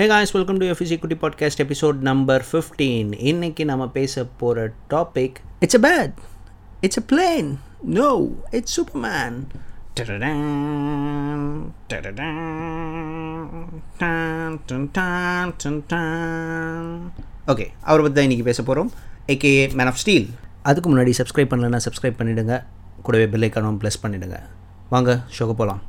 Hey guys welcome to FC குட்டி podcast episode number fifteen இன்னைக்கு நம்ம பேச போகிற topic it's a bird it's a plane no it's Superman okay அவரை பற்றி தான் இன்றைக்கி பேச போகிறோம் ஏகே மேன் ஆஃப் ஸ்டீல் அதுக்கு முன்னாடி சப்ஸ்கிரைப் பண்ணலன்னா சப்ஸ்கிரைப் பண்ணிவிடுங்க கூடவே பெல் ஐக்கானும் ப்ளஸ் பண்ணிவிடுங்க வாங்க ஷோக்கு போகலாம்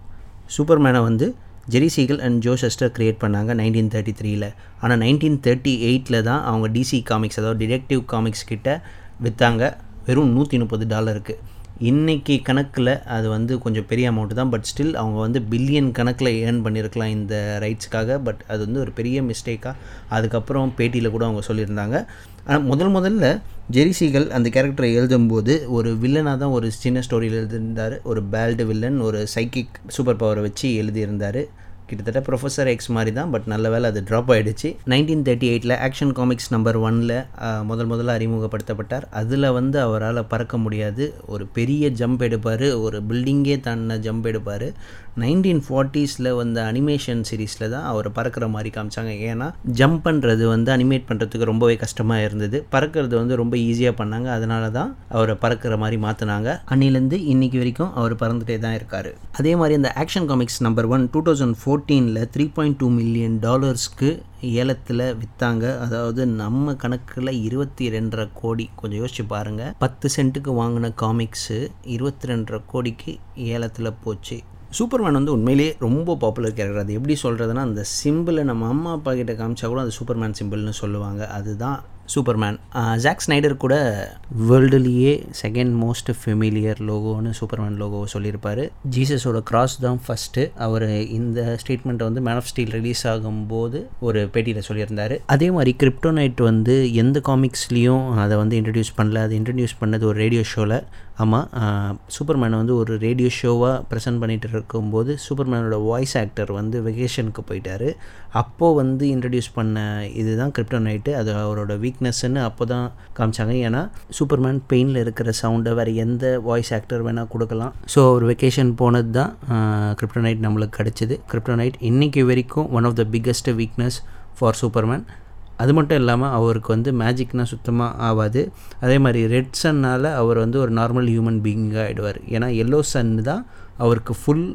சூப்பர்மேனை வந்து Jerry Siegel and Joe Shuster create பண்ணாங்க நைன்டீன் தேர்ட்டி த்ரீயில் ஆனால் நைன்டீன் தேர்ட்டி எயிட்டில் தான் அவங்க டிசி காமிக்ஸ் அதாவது டிடெக்டிவ் காமிக்ஸ் கிட்ட விற்றாங்க வெறும் நூற்றி முப்பது டாலருக்கு. இன்றைக்கி கணக்கில் அது வந்து கொஞ்சம் பெரிய அமௌண்ட்டு தான் பட் ஸ்டில் அவங்க வந்து பில்லியன் கணக்கில் ஏர்ன் பண்ணியிருக்கலாம் இந்த ரைட்ஸ்க்காக பட் அது வந்து ஒரு பெரிய மிஸ்டேக்காக அதுக்கப்புறம் பேட்டியில் கூட அவங்க சொல்லியிருந்தாங்க. ஆனால் முதல் முதல்ல ஜெரிசிகள் அந்த கேரக்டரை எழுதும்போது ஒரு வில்லனாக தான் ஒரு சின்ன ஸ்டோரியில் எழுதியிருந்தார். ஒரு பேல்டு வில்லன் ஒரு சைக்கிக் சூப்பர் பவரை வச்சு எழுதியிருந்தார். கிட்டத்தட்ட ப்ரொஃபஸர் எக்ஸ் மாதிரி தான் பட் நல்ல வேலை அது ட்ராப் ஆகிடுச்சு நைன்டீன் தேர்ட்டி எயிட்டில் ஆக்ஷன் காமிக்ஸ் நம்பர் ஒனில் முதல் முதல்ல அறிமுகப்படுத்தப்பட்டார். அதில் வந்து அவரால் பறக்க முடியாது. ஒரு பெரிய ஜம்ப் எடுப்பார். ஒரு பில்டிங்கே தாண்டின ஜம்ப் எடுப்பார். நைன்டீன் ஃபார்ட்டிஸில் வந்த அனிமேஷன் சீரீஸில் தான் அவர் பறக்கிற மாதிரி காமிச்சாங்க. ஏன்னா ஜம்ப் பண்ணுறது வந்து அனிமேட் பண்ணுறதுக்கு ரொம்பவே கஷ்டமாக இருந்தது. பறக்கிறது வந்து ரொம்ப ஈஸியாக பண்ணாங்க. அதனால தான் அவரை பறக்கிற மாதிரி மாற்றினாங்க அன்னிலேருந்து இன்றைக்கி வரைக்கும் அவர் பறந்துகிட்டே தான் இருக்கார். அதே மாதிரி அந்த action comics number one two thousand four ஃபோர்டீனில் three point two million டாலர்ஸ்க்கு ஏலத்தில் விற்றாங்க அதாவது நம்ம கணக்கில் இருபத்தி ரெண்டரை கோடி. கொஞ்சம் யோசிச்சு பாருங்கள் பத்து சென்ட்டுக்கு வாங்கின காமிக்ஸு இருபத்தி ரெண்டரை கோடிக்கு ஏலத்தில் போச்சு. சூப்பர்மேன் வந்து உண்மையிலேயே ரொம்ப பாப்புலர் கேரக்டர் அது எப்படி சொல்கிறதுனா அந்த சிம்பிளை நம்ம அம்மா அப்பா கிட்ட காமிச்சா கூட அது சூப்பர்மேன் சிம்பிள்னு சொல்லுவாங்க. அதுதான் சூப்பர்மேன் ஜாக் ஸ்னைடர் கூட வேர்ல்டுலேயே செகண்ட் மோஸ்ட் ஃபெமிலியர் லோகோன்னு சூப்பர்மேன் லோகோவை சொல்லியிருப்பார். ஜீசஸோட கிராஸ் தான் ஃபஸ்ட்டு அவர் இந்த ஸ்டேட்மெண்ட்டை வந்து மேன் ஆஃப் ஸ்டீல் ரிலீஸ் ஆகும்போது ஒரு பேட்டியில் சொல்லியிருந்தார். அதே மாதிரி கிரிப்டோனைட் வந்து எந்த காமிக்ஸ்லேயும் அதை வந்து இன்ட்ரடியூஸ் பண்ணல. அதை இன்ட்ரடியூஸ் பண்ணது ஒரு ரேடியோ ஷோவில் ஆமாம் சூப்பர்மேனை வந்து ஒரு ரேடியோ ஷோவாக ப்ரெசென்ட் பண்ணிகிட்டு இருக்கும்போது சூப்பர்மேனோட வாய்ஸ் ஆக்டர் வந்து வெகேஷனுக்கு போயிட்டார். அப்போது வந்து இன்ட்ரடியூஸ் பண்ண இதுதான் கிரிப்டோனைட்டு அது அவரோட வீக் வீக்னஸ்ன்னு அப்போ தான் காமிச்சாங்க. ஏன்னா சூப்பர்மேன் பெயினில் இருக்கிற சவுண்டை வேறு எந்த வாய்ஸ் ஆக்டர் வேணால் கொடுக்கலாம். ஸோ அவர் வெக்கேஷன் போனது தான் கிரிப்டோனைட் நம்மளுக்கு கிடச்சிது. கிரிப்டோனைட் இன்றைக்கி வரைக்கும் one of the biggest weakness for Superman அது மட்டும் இல்லாமல் அவருக்கு வந்து மேஜிக்னால் சுத்தமாக ஆகாது அதே மாதிரி ரெட் சன்னால் அவர் வந்து ஒரு நார்மல் ஹியூமன் பீயிங்காக ஆகிடுவார் ஏன்னா எல்லோ சன் தான் அவருக்கு ஃபுல்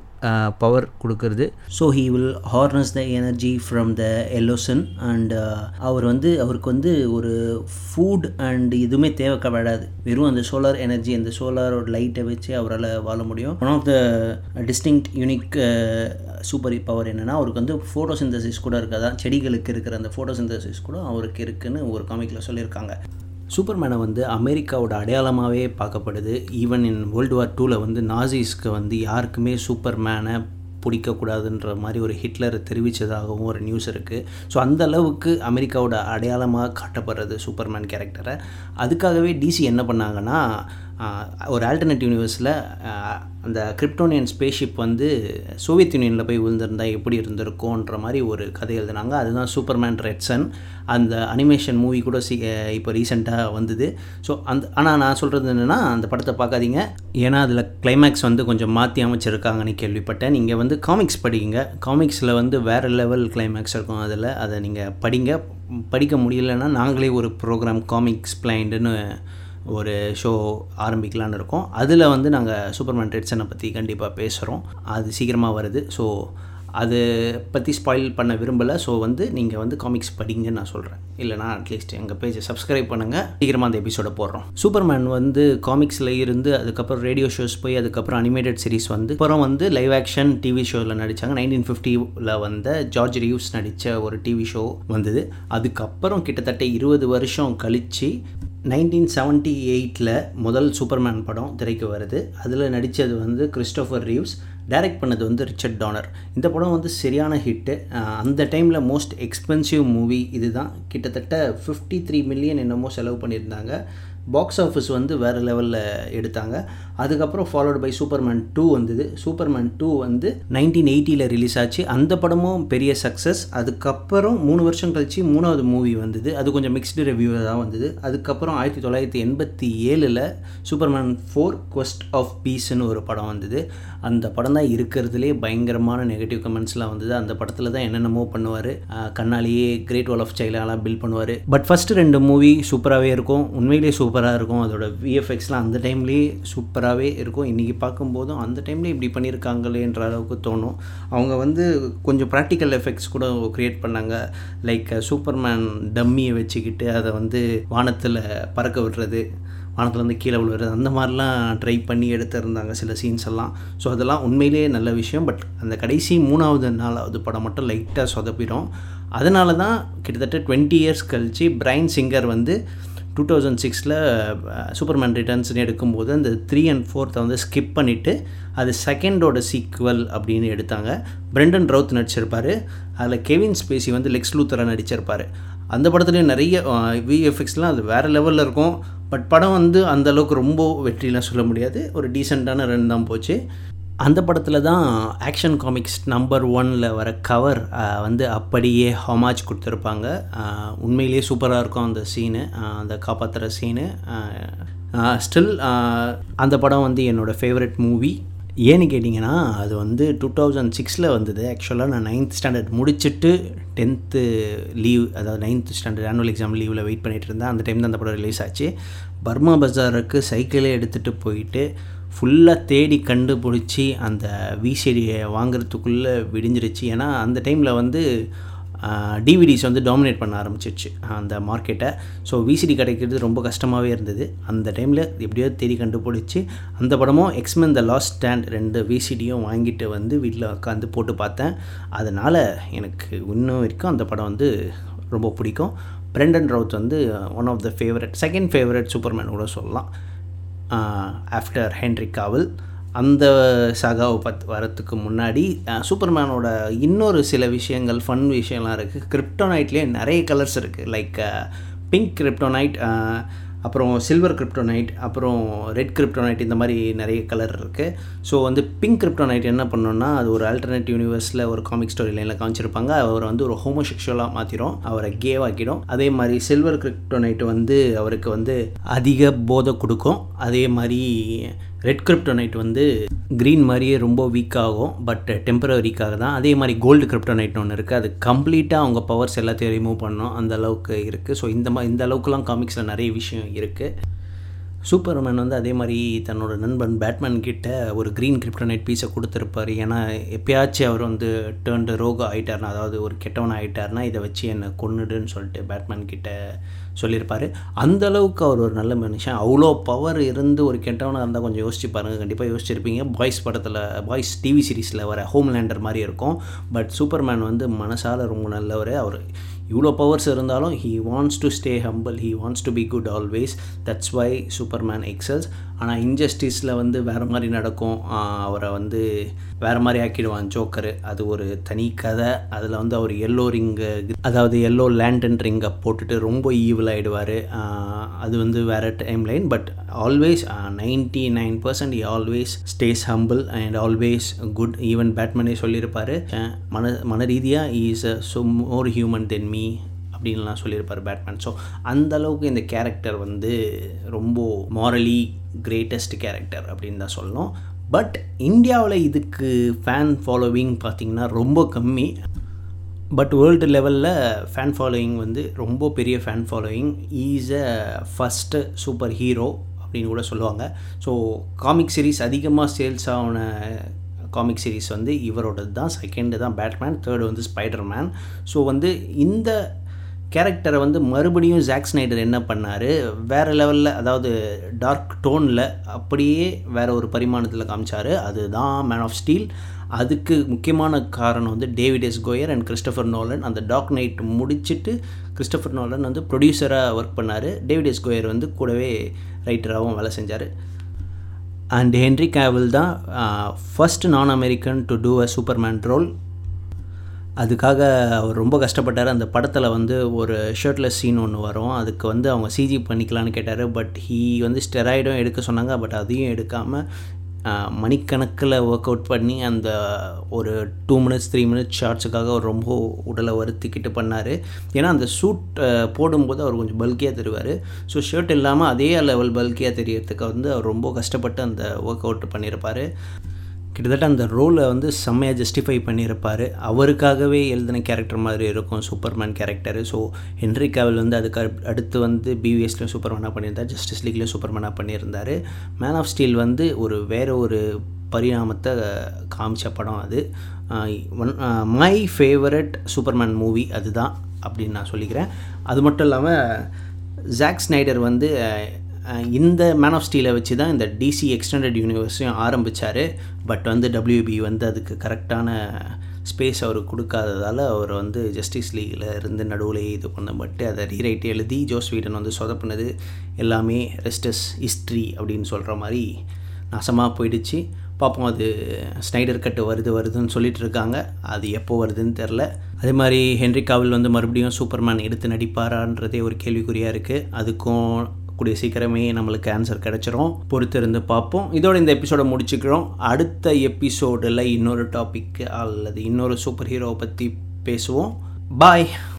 பவர் கொடுக்கறது. So he will harness the energy from the yellow sun and அவர் வந்து அவருக்கு வந்து ஒரு ஃபுட் அண்ட் இதுவுமே தேவைப்படாது. வெறும் அந்த சோலார் எனர்ஜி அந்த சோலாரோட லைட்டை வச்சு அவரால் வாழ முடியும். One of the distinct unique super power என்னென்னா அவருக்கு வந்து ஃபோட்டோசிந்தசிஸ் கூட இருக்காதான் செடிகளுக்கு இருக்கிற அந்த ஃபோட்டோசிந்தசிஸ் கூட அவருக்கு இருக்குதுன்னு ஒரு காமிக்கில் சொல்லியிருக்காங்க. சூப்பர்மேனை வந்து அமெரிக்காவோட அடையாளமாகவே பார்க்கப்படுது. ஈவன் இன் வேர்ல்டு வார் டூவில் வந்து நாசிஸ்க்கு வந்து யாருக்குமே சூப்பர்மேனை பிடிக்கக்கூடாதுன்ற மாதிரி ஒரு ஹிட்லரை தெரிவித்ததாகவும் ஒரு நியூஸ் இருக்குது ஸோ அந்த அளவுக்கு அமெரிக்காவோட அடையாளமாக காட்டப்படுறது சூப்பர்மேன் கேரக்டரை அதுக்காகவே டிசி என்ன பண்ணாங்கன்னா ஒரு ஆல்டர்னேட் யூனிவர்ஸில் அந்த கிரிப்டோனியன் ஸ்பேஸ்ஷிப் வந்து சோவியத் யூனியனில் போய் விழுந்திருந்தால் எப்படி இருந்திருக்கோன்ற மாதிரி ஒரு கதை எழுதினாங்க. அதுதான் சூப்பர்மேன் ரெட்சன் அந்த அனிமேஷன் மூவி கூட சி இப்போ ரீசெண்டாக வந்தது. ஸோ அந்த ஆனால் நான் சொல்கிறது என்னென்னா அந்த படத்தை பார்க்காதீங்க. ஏன்னா அதில் கிளைமேக்ஸ் வந்து கொஞ்சம் மாற்றி அமைச்சிருக்காங்கன்னு கேள்விப்பட்டேன். நீங்கள் வந்து காமிக்ஸ் படிங்க. காமிக்ஸில் வந்து வேறு லெவல் கிளைமேக்ஸ் இருக்கும் அதில். அதை நீங்கள் படிங்க. படிக்க முடியலன்னா நாங்களே ஒரு ப்ரோக்ராம் காமிக்ஸ் பிளைண்டுன்னு ஒரு ஷோ ஆரம்பிக்கலான்னு இருக்கோம். அதில் வந்து நாங்கள் சூப்பர்மேன் ரெட்சனை பற்றி கண்டிப்பாக பேசுகிறோம் அது சீக்கிரமாக வருது. ஸோ அது பற்றி ஸ்பாயில் பண்ண விரும்பலை. ஸோ வந்து நீங்கள் வந்து காமிக்ஸ் படிங்கன்னு நான் சொல்கிறேன் இல்லைனா அட்லீஸ்ட் எங்கள் பேஜை சப்ஸ்கிரைப் பண்ணுங்கள் சீக்கிரமாக அந்த எபிசோட போடுறோம். சூப்பர்மேன் வந்து காமிக்ஸில் இருந்து அதுக்கப்புறம் ரேடியோ ஷோஸ் போய் அதுக்கப்புறம் அனிமேட்டட் சீரிஸ் வந்து அப்புறம் வந்து லைவ் ஆக்ஷன் டிவி ஷோவில் நடித்தாங்க நைன்டீன் ஃபிஃப்டியில் வந்த ஜார்ஜ் ரியூஸ் நடித்த ஒரு டிவி ஷோ வந்தது. அதுக்கப்புறம் கிட்டத்தட்ட இருபது வருஷம் கழித்து நைன்டீன் செவன்ட்டி எயிட்டில் முதல் சூப்பர்மேன் படம் திரைக்கு வருது. அதில் நடித்தது வந்து கிறிஸ்டோஃபர் ரீவ்ஸ் டைரக்ட் பண்ணது வந்து ரிச்சர்ட் டானர். இந்த படம் வந்து சரியான ஹிட்டு. அந்த டைமில் மோஸ்ட் எக்ஸ்பென்சிவ் மூவி இது தான் கிட்டத்தட்ட ஃபிஃப்டி த்ரீ மில்லியன் என்னமோ செலவு பண்ணியிருந்தாங்க. பாக்ஸ் ஆஃபீஸ் வந்து வேறு லெவலில் எடுத்தாங்க. அதுக்கப்புறம் ஃபாலோட் பை சூப்பர்மேன் டூ வந்தது. சூப்பர்மேன் டூ வந்து நைன்டீன் எயிட்டியில் ரிலீஸ் ஆச்சு. அந்த படமும் பெரிய சக்ஸஸ் அதுக்கப்புறம் மூணு வருஷம் கழிச்சு மூணாவது மூவி வந்தது. அது கொஞ்சம் மிக்ஸ்டு ரிவ்யூ தான் வந்தது. அதுக்கப்புறம் ஆயிரத்தி தொள்ளாயிரத்தி எண்பத்தி ஏழில் சூப்பர்மேன் ஃபோர் கொஸ்ட் ஆஃப் பீஸ்னு ஒரு படம் வந்தது. அந்த படம் தான் இருக்கிறதுலே பயங்கரமான நெகட்டிவ் கமெண்ட்ஸ்லாம் வந்தது. அந்த படத்தில் தான் என்னென்னமோ பண்ணுவார். கண்ணாலேயே கிரேட் வால் ஆஃப் சைலாலாம் பில்ட் பண்ணுவார். பட் ஃபஸ்ட்டு ரெண்டு மூவி சூப்பராகவே இருக்கும். உண்மையிலேயே சூப்பர் சூப்பராக இருக்கும். அதோட விஎஃப்எக்ஸ்லாம் அந்த டைம்லேயே சூப்பராகவே இருக்கும். இன்றைக்கி பார்க்கும்போதும் அந்த டைம்லேயே இப்படி பண்ணியிருக்காங்களேன்ற அளவுக்கு தோணும். அவங்க வந்து கொஞ்சம் ப்ராக்டிக்கல் எஃபெக்ட்ஸ் கூட க்ரியேட் பண்ணாங்க. லைக் சூப்பர்மேன் டம்மியை வச்சுக்கிட்டு அதை வந்து வானத்தில் பறக்க விடுறது வானத்துலேருந்து கீழே விழுவுறது அந்த மாதிரிலாம் ட்ரை பண்ணி எடுத்திருந்தாங்க சில சீன்ஸ் எல்லாம். ஸோ அதெல்லாம் உண்மையிலேயே நல்ல விஷயம். பட் அந்த கடைசி மூணாவது நாலாவது படம் மட்டும் லைட்டாக சொதப்பிடும். அதனால தான் கிட்டத்தட்ட டுவெண்ட்டி இயர்ஸ் கழித்து பிரைன் சிங்கர் வந்து டூ தௌசண்ட் சிக்ஸில் சூப்பர்மேன் ரிட்டர்ன்ஸ்னு எடுக்கும்போது அந்த த்ரீ அண்ட் ஃபோர்த்தை வந்து ஸ்கிப் பண்ணிவிட்டு அது செகண்டோட சீக்வல் அப்படின்னு எடுத்தாங்க. பிரெண்டன் ரவுத் நடிச்சிருப்பார். அதில் கெவின் ஸ்பேசி வந்து லெக்ஸ் லூத்தராக நடிச்சிருப்பார். அந்த படத்துலேயும் நிறைய விஎஃப்எக்ஸ்லாம் அது வேறு லெவலில் இருக்கும். பட் படம் வந்து அந்தளவுக்கு ரொம்ப வெற்றிலாம் சொல்ல முடியாது. ஒரு டீசெண்டான ரன் தான் போச்சு. அந்த படத்தில் தான் ஆக்ஷன் காமிக்ஸ் நம்பர் ஒனில் வர கவர் வந்து அப்படியே ஹொமாஜ் கொடுத்துருப்பாங்க. உண்மையிலேயே சூப்பராக இருக்கும் அந்த சீனு அந்த காப்பாற்றுற சீனு ஸ்டில் அந்த படம் வந்து என்னோடய ஃபேவரட் மூவி ஏன்னு கேட்டிங்கன்னா அது வந்து டூ தௌசண்ட் சிக்ஸில் வந்தது. ஆக்சுவலாக நான் நைன்த் ஸ்டாண்டர்ட் முடிச்சுட்டு டென்த்து லீவ் அதாவது நைன்த் ஸ்டாண்டர்ட் ஆனுவல் எக்ஸாம் லீவில் வெயிட் பண்ணிகிட்டு இருந்தேன். அந்த டைம் தான் அந்த படம் ரிலீஸ் ஆச்சு. பர்மா பஜாருக்கு சைக்கிளே எடுத்துகிட்டு போயிட்டு ஃபுல்லாக தேடி கண்டுபிடிச்சி அந்த விசிடியை வாங்குறதுக்குள்ளே விடிஞ்சிருச்சு. ஏன்னா அந்த டைமில் வந்து டிவிடிஸ் வந்து டாமினேட் பண்ண ஆரம்பிச்சிருச்சு அந்த மார்க்கெட்டை ஸோ விசிடி கிடைக்கிறது ரொம்ப கஷ்டமாகவே இருந்தது. அந்த டைமில் எப்படியோ தேடி கண்டுபிடிச்சி அந்த படமும் எக்ஸ்மென் த லாஸ்ட் ஸ்டாண்ட் ரெண்டு விசிடியும் வாங்கிட்டு வந்து வீட்டில் உட்காந்து போட்டு பார்த்தேன். அதனால் எனக்கு இன்னும் வரைக்கும் அந்த படம் வந்து ரொம்ப பிடிக்கும். பிரெண்டன் ரவுத் வந்து one of the favourite second favourite Superman கூட சொல்லலாம். ஆஃப்டர் ஹென்ரி காவல் அந்த சகாவை பத் வரத்துக்கு முன்னாடி சூப்பர்மேனோட இன்னொரு சில விஷயங்கள் ஃபன் விஷயம்லாம் இருக்குது கிரிப்டோனைட்லேயே நிறைய கலர்ஸ் இருக்குது லைக் பிங்க் கிரிப்டோனைட் அப்புறம் சில்வர் கிரிப்டோனைட் அப்புறம் ரெட் கிரிப்டோனைட் இந்த மாதிரி நிறைய கலர் இருக்குது ஸோ வந்து பிங்க் கிரிப்டோனைட் என்ன பண்ணோன்னா அது ஒரு ஆல்டர்னேட் யூனிவர்ஸில் ஒரு காமிக் ஸ்டோரி லைனில் காமிச்சிருப்பாங்க. அவரை வந்து ஒரு ஹோமோசெக்ஷுவலாக மாற்றிடும் அவரை கேவாக்கிடும் அதே மாதிரி சில்வர் கிரிப்டோனைட் வந்து அவருக்கு வந்து அதிக போதை கொடுக்கும். அதே மாதிரி ரெட் கிரிப்டோனைட் வந்து க்ரீன் மாதிரியே ரொம்ப வீக் ஆகும் பட் டெம்பரரிக்காக தான். அதே மாதிரி கோல்டு கிரிப்டோனைட் ஒன்று இருக்குது அது கம்ப்ளீட்டாக அவங்க பவர்ஸ் எல்லாத்தையும் ரிமூவ் பண்ணோம். அந்த அளவுக்கு இருக்குது ஸோ இந்த மாதிரி இந்த அளவுக்குலாம் காமிக்ஸில் நிறைய விஷயம் இருக்குது சூப்பர்மேன் வந்து அதே மாதிரி தன்னோட நண்பன் பேட்மேன் கிட்ட ஒரு க்ரீன் கிரிப்டனைட் பீஸை கொடுத்துருப்பாரு. ஏன்னா எப்பயாச்சும் அவர் வந்து டேர்ன்டு ரோக ஆகிட்டார்னா அதாவது ஒரு கெட்டவன் ஆகிட்டார்னா இதை வச்சு என்னை கொன்னுடுன்னு சொல்லிட்டு பேட்மேன் கிட்ட சொல்லியிருப்பார். அந்தளவுக்கு அவர் ஒரு நல்ல மனுஷன். அவ்வளோ பவர் இருந்து ஒரு கெட்டவனாக இருந்தால் கொஞ்சம் யோசிச்சு பாருங்கள் கண்டிப்பாக யோசிச்சிருப்பீங்க. பாய்ஸ் படத்தில் பாய்ஸ் டிவி சீரீஸில் வர ஹோம்லேண்டர் மாதிரி இருக்கும். பட் சூப்பர்மேன் வந்து மனசால் ரொம்ப நல்லவர். அவர் இவ்வளோ பவர்ஸ் இருந்தாலும் he wants to stay humble he wants to be good always that's why Superman excels ஆனால் இன்ஜஸ்டிஸில் வந்து வேறு மாதிரி நடக்கும். அவரை வந்து வேறு மாதிரி ஆக்கிடுவான் ஜோக்கரு. அது ஒரு தனி கதை. அதில் வந்து அவர் எல்லோ ரிங்கு அதாவது எல்லோ லேண்டன் ரிங்கை போட்டுட்டு ரொம்ப ஈவில் ஆகிடுவார் அது வந்து வேறு timeline but always ninety nine percent always stays humble and always good even பேட்மேனே சொல்லியிருப்பார் மன மன ரீதியாக is a so uh, more human then me அப்படின்லாம் சொல்லியிருப்பார் பேட்மேன் ஸோ அந்தளவுக்கு இந்த கேரக்டர் வந்து ரொம்ப மாரலி கிரேட்டஸ்ட் கேரக்டர் அப்படின்னு தான் சொல்லணும். பட் இந்தியாவில் இதுக்கு ஃபேன் ஃபாலோவிங் பார்த்திங்கன்னா ரொம்ப கம்மி. பட் வேர்ல்டு லெவலில் ஃபேன் ஃபாலோயிங் வந்து ரொம்ப பெரிய fan following is a first super hero அப்படின்னு கூட சொல்லுவாங்க. ஸோ காமிக் சீரீஸ் அதிகமாக சேல்ஸ் ஆன காமிக் சீரீஸ் வந்து இவரோடது தான் செகண்டு தான் பேட்மேன் தேர்டு வந்து ஸ்பைடர்மேன் ஸோ வந்து இந்த கேரக்டரை வந்து மறுபடியும் ஜாக் ஸ்னைடர் என்ன பண்ணார்? வேறு லெவலில் அதாவது டார்க் டோனில் அப்படியே வேறு ஒரு பரிமாணத்தில் காமிச்சார். அதுதான் மேன் ஆஃப் ஸ்டீல் அதுக்கு முக்கியமான காரணம் வந்து David S Goyer and Christopher Nolan அந்த டாக் நைட் முடிச்சுட்டு கிறிஸ்டபர் நோலன் வந்து ப்ரொடியூசராக ஒர்க் பண்ணார். டேவிட் எஸ் கோயர் வந்து கூடவே ரைட்டராகவும் வேலை செஞ்சார். அண்ட் ஹென்ரி கேவல் தான் first non American to do a Superman role அதுக்காக அவர் ரொம்ப கஷ்டப்பட்டார். அந்த படத்தில் வந்து ஒரு ஷர்ட்லெஸ் சீன் ஒன்று வரும். அதுக்கு வந்து அவங்க சிஜி பண்ணிக்கலான்னு கேட்டார். பட் ஹீ வந்து ஸ்டெராய்டும் எடுக்க சொன்னாங்க. பட் அதையும் எடுக்காமல் மணிக்கணக்கில் ஒர்க் அவுட் பண்ணி அந்த ஒரு டூ மினிட்ஸ் த்ரீ மினிட்ஸ் ஷார்ட்ஸுக்காக அவர் ரொம்ப உடலை வருத்திக்கிட்டு பண்ணார். ஏன்னா அந்த சூட் போடும்போது அவர் கொஞ்சம் பல்கியாக தருவார். ஸோ ஷர்ட் இல்லாமல் அதே லெவல் பல்கியாக தெரியறதுக்கு வந்து அவர் ரொம்ப கஷ்டப்பட்டு அந்த ஒர்க் அவுட் பண்ணியிருப்பார். கிட்டத்தட்ட அந்த ரோலை வந்து செம்மையாக ஜஸ்டிஃபை பண்ணியிருப்பார். அவருக்காகவே எழுதின கேரக்டர் மாதிரி இருக்கும் Superman character so Henry Cavill வந்து அதுக்கு அடுத்து வந்து பிவிஎஸ்லேயும் சூப்பர்மேனாக பண்ணியிருந்தார் ஜஸ்டிஸ் லீக்லேயும் சூப்பர்மேனாக பண்ணியிருந்தார். மேன் ஆஃப் ஸ்டீல் வந்து ஒரு வேறு ஒரு பரிணாமத்தை காமிச்ச படம் அது. One my favourite Superman movie அதுதான் அப்படின்னு நான் சொல்லிக்கிறேன். அது மட்டும் இல்லாமல் ஜாக் ஸ்னைடர் வந்து இந்த மேன் ஆஃப் ஸ்டீலை வச்சு தான் இந்த டிசி எக்ஸ்டெண்டட் யூனிவர்ஸையும் ஆரம்பித்தார் பட் வந்து டபிள்யூபி வந்து அதுக்கு கரெக்டான ஸ்பேஸ் அவர் கொடுக்காததால் அவர் வந்து ஜஸ்டிஸ் லீகில் இருந்து நடுவுலேயே இது பண்ணப்பட்டு அதை ரீரைட் எழுதி ஜோஸ் வீடன் வந்து சொதப்பினது. எல்லாமே ரெஸ்டஸ் ஹிஸ்ட்ரி அப்படின்னு சொல்கிற மாதிரி நாசமாக போயிடுச்சு. பார்ப்போம் அது ஸ்னைடர் கட்டு வருது வருதுன்னு சொல்லிட்டு இருக்காங்க. அது எப்போ வருதுன்னு தெரில அதே மாதிரி ஹென்ரி காவில் வந்து மறுபடியும் சூப்பர்மேன் எடுத்து நடிப்பாரான்றதே ஒரு கேள்விக்குறியாக இருக்குது அதுக்கும் கூடிய சீக்கிரமே நம்மளுக்கு ஆன்சர் கிடச்சிரும். பொறுத்து இருந்து பார்ப்போம். இதோட இந்த எபிசோடை முடிச்சுக்கிறோம். அடுத்த எபிசோடில் இன்னொரு டாபிக் அல்லது இன்னொரு சூப்பர் ஹீரோவை பற்றி பேசுவோம். பாய்